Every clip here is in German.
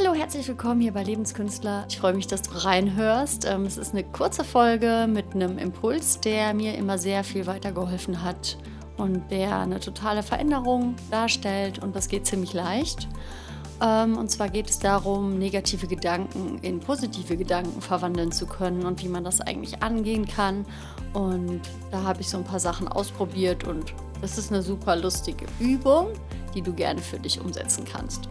Hallo, herzlich willkommen hier bei Lebenskünstler. Ich freue mich, dass du reinhörst. Ähm, es ist eine kurze Folge mit einem Impuls, der mir immer sehr viel weitergeholfen hat und der eine totale Veränderung darstellt und das geht ziemlich leicht. Ähm, und zwar geht es darum, negative Gedanken in positive Gedanken verwandeln zu können und wie man das eigentlich angehen kann. Und da habe ich so ein paar Sachen ausprobiert und das ist eine super lustige Übung, die du gerne für dich umsetzen kannst.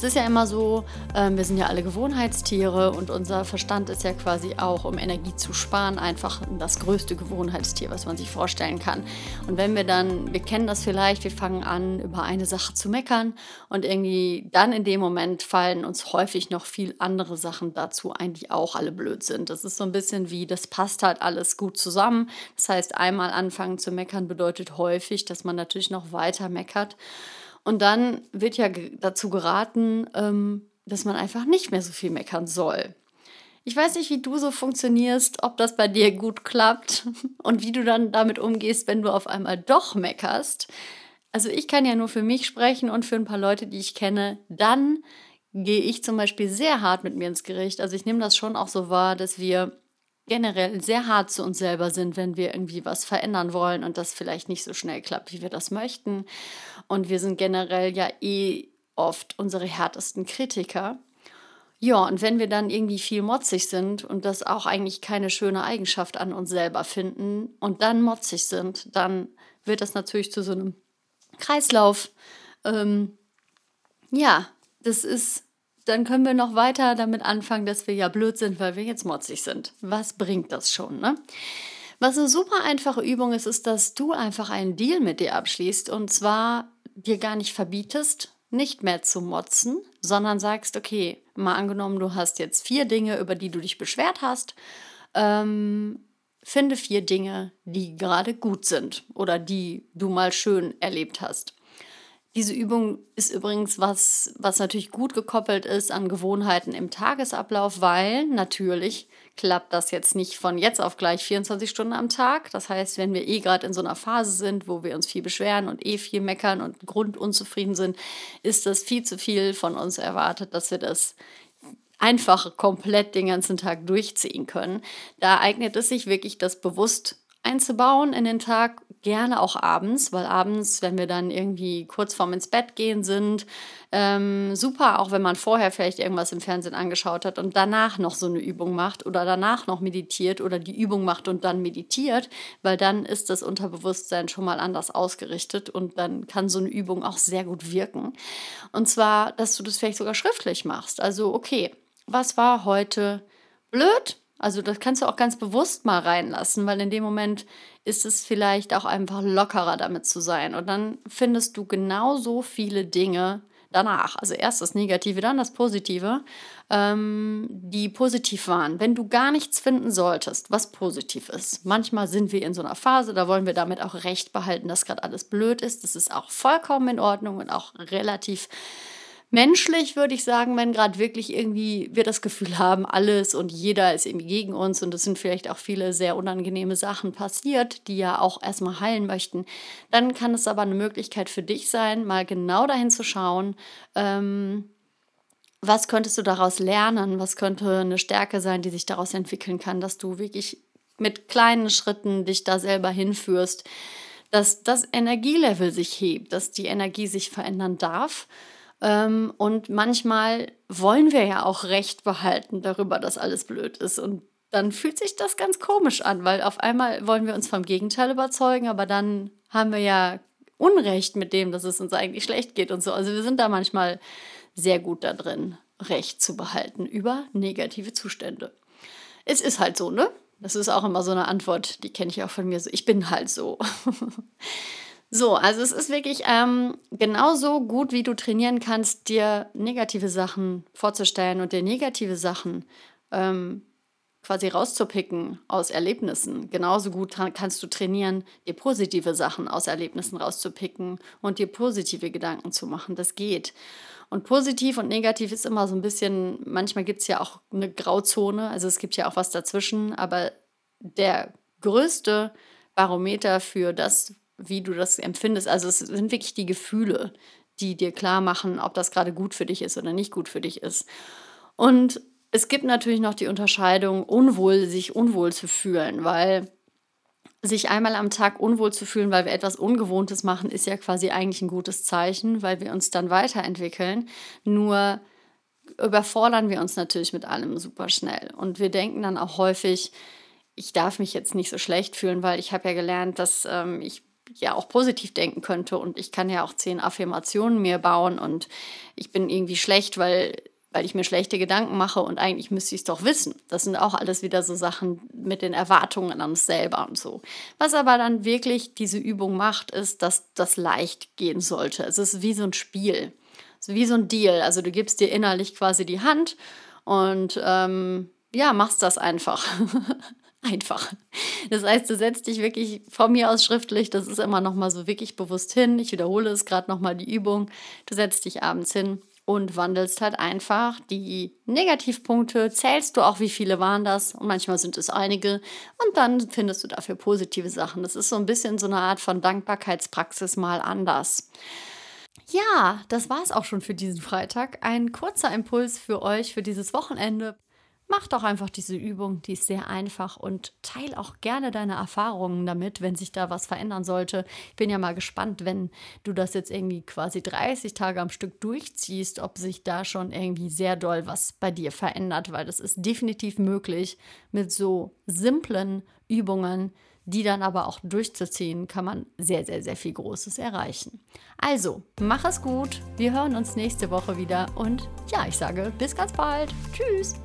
Es ist ja immer so, ähm, wir sind ja alle Gewohnheitstiere und unser Verstand ist ja quasi auch, um Energie zu sparen, einfach das größte Gewohnheitstier, was man sich vorstellen kann. Und wenn wir dann, wir kennen das vielleicht, wir fangen an, über eine Sache zu meckern und irgendwie dann in dem Moment fallen uns häufig noch viel andere Sachen dazu ein, die auch alle blöd sind. Das ist so ein bisschen wie, das passt halt alles gut zusammen. Das heißt, einmal anfangen zu meckern bedeutet häufig, dass man natürlich noch weiter meckert. Und dann wird ja dazu geraten, ähm, dass man einfach nicht mehr so viel meckern soll. Ich weiß nicht, wie du so funktionierst, ob das bei dir gut klappt und wie du dann damit umgehst, wenn du auf einmal doch meckerst. Also ich kann ja nur für mich sprechen und für ein paar Leute, die ich kenne. Dann gehe ich zum Beispiel sehr hart mit mir ins Gericht. Also ich nehme das schon auch so wahr, dass wir generell sehr hart zu uns selber sind, wenn wir irgendwie was verändern wollen und das vielleicht nicht so schnell klappt, wie wir das möchten. Und wir sind generell ja eh oft unsere härtesten Kritiker. Ja, und wenn wir dann irgendwie viel motzig sind und das auch eigentlich keine schöne Eigenschaft an uns selber finden und dann motzig sind, dann wird das natürlich zu so einem Kreislauf. Ähm, ja, das ist dann können wir noch weiter damit anfangen, dass wir ja blöd sind, weil wir jetzt motzig sind. Was bringt das schon, ne? Was eine super einfache Übung ist, ist, dass du einfach einen Deal mit dir abschließt und zwar dir gar nicht verbietest, nicht mehr zu motzen, sondern sagst, okay, mal angenommen, du hast jetzt vier Dinge, über die du dich beschwert hast. Ähm, finde vier Dinge, die gerade gut sind oder die du mal schön erlebt hast. Diese Übung ist übrigens was, was natürlich gut gekoppelt ist an Gewohnheiten im Tagesablauf, weil natürlich klappt das jetzt nicht von jetzt auf gleich 24 Stunden am Tag. Das heißt, wenn wir eh gerade in so einer Phase sind, wo wir uns viel beschweren und eh viel meckern und grundunzufrieden sind, ist das viel zu viel von uns erwartet, dass wir das einfach komplett den ganzen Tag durchziehen können. Da eignet es sich wirklich, das bewusst einzubauen in den Tag, gerne auch abends, weil abends, wenn wir dann irgendwie kurz vorm ins Bett gehen sind, ähm, super, auch wenn man vorher vielleicht irgendwas im Fernsehen angeschaut hat und danach noch so eine Übung macht oder danach noch meditiert oder die Übung macht und dann meditiert, weil dann ist das Unterbewusstsein schon mal anders ausgerichtet und dann kann so eine Übung auch sehr gut wirken. Und zwar, dass du das vielleicht sogar schriftlich machst. Also, okay, was war heute blöd? Also das kannst du auch ganz bewusst mal reinlassen, weil in dem Moment ist es vielleicht auch einfach lockerer damit zu sein. Und dann findest du genauso viele Dinge danach. Also erst das Negative, dann das Positive, ähm, die positiv waren. Wenn du gar nichts finden solltest, was positiv ist. Manchmal sind wir in so einer Phase, da wollen wir damit auch recht behalten, dass gerade alles blöd ist. Das ist auch vollkommen in Ordnung und auch relativ menschlich, würde ich sagen, wenn gerade wirklich irgendwie wir das Gefühl haben, alles und jeder ist irgendwie gegen uns und es sind vielleicht auch viele sehr unangenehme Sachen passiert, die ja auch erstmal heilen möchten, dann kann es aber eine Möglichkeit für dich sein, mal genau dahin zu schauen, ähm, was könntest du daraus lernen, was könnte eine Stärke sein, die sich daraus entwickeln kann, dass du wirklich mit kleinen Schritten dich da selber hinführst, dass das Energielevel sich hebt, dass die Energie sich verändern darf und manchmal wollen wir ja auch Recht behalten darüber, dass alles blöd ist. Und dann fühlt sich das ganz komisch an, weil auf einmal wollen wir uns vom Gegenteil überzeugen, aber dann haben wir ja Unrecht mit dem, dass es uns eigentlich schlecht geht und so. Also wir sind da manchmal sehr gut da drin, Recht zu behalten über negative Zustände. Es ist halt so, ne? Das ist auch immer so eine Antwort, die kenne ich auch von mir so. Ich bin halt so. So, also es ist wirklich ähm, genauso gut, wie du trainieren kannst, dir negative Sachen vorzustellen und dir negative Sachen ähm, quasi rauszupicken aus Erlebnissen. Genauso gut kannst du trainieren, dir positive Sachen aus Erlebnissen rauszupicken und dir positive Gedanken zu machen. Das geht. Und positiv und negativ ist immer so ein bisschen, manchmal gibt es ja auch eine Grauzone, also es gibt ja auch was dazwischen, aber der größte Barometer für das, wie du das empfindest. Also es sind wirklich die Gefühle, die dir klar machen, ob das gerade gut für dich ist oder nicht gut für dich ist. Und es gibt natürlich noch die Unterscheidung, unwohl, sich unwohl zu fühlen, weil sich einmal am Tag unwohl zu fühlen, weil wir etwas Ungewohntes machen, ist ja quasi eigentlich ein gutes Zeichen, weil wir uns dann weiterentwickeln. Nur überfordern wir uns natürlich mit allem super schnell. Und wir denken dann auch häufig, ich darf mich jetzt nicht so schlecht fühlen, weil ich habe ja gelernt, dass ähm, ich ja auch positiv denken könnte und ich kann ja auch zehn Affirmationen mir bauen und ich bin irgendwie schlecht, weil weil ich mir schlechte Gedanken mache und eigentlich müsste ich es doch wissen. Das sind auch alles wieder so Sachen mit den Erwartungen an uns selber und so. Was aber dann wirklich diese Übung macht, ist, dass das leicht gehen sollte. Es ist wie so ein Spiel, so wie so ein Deal. Also du gibst dir innerlich quasi die Hand und ähm, ja, machst das einfach. einfach. Das heißt, du setzt dich wirklich von mir aus schriftlich, das ist immer noch mal so wirklich bewusst hin. Ich wiederhole es gerade noch mal die Übung. Du setzt dich abends hin und wandelst halt einfach die Negativpunkte, zählst du auch, wie viele waren das und manchmal sind es einige und dann findest du dafür positive Sachen. Das ist so ein bisschen so eine Art von Dankbarkeitspraxis mal anders. Ja, das war es auch schon für diesen Freitag. Ein kurzer Impuls für euch für dieses Wochenende. Mach doch einfach diese Übung, die ist sehr einfach und teil auch gerne deine Erfahrungen damit, wenn sich da was verändern sollte. Ich bin ja mal gespannt, wenn du das jetzt irgendwie quasi 30 Tage am Stück durchziehst, ob sich da schon irgendwie sehr doll was bei dir verändert, weil das ist definitiv möglich mit so simplen Übungen, die dann aber auch durchzuziehen, kann man sehr, sehr, sehr viel Großes erreichen. Also, mach es gut. Wir hören uns nächste Woche wieder und ja, ich sage bis ganz bald. Tschüss.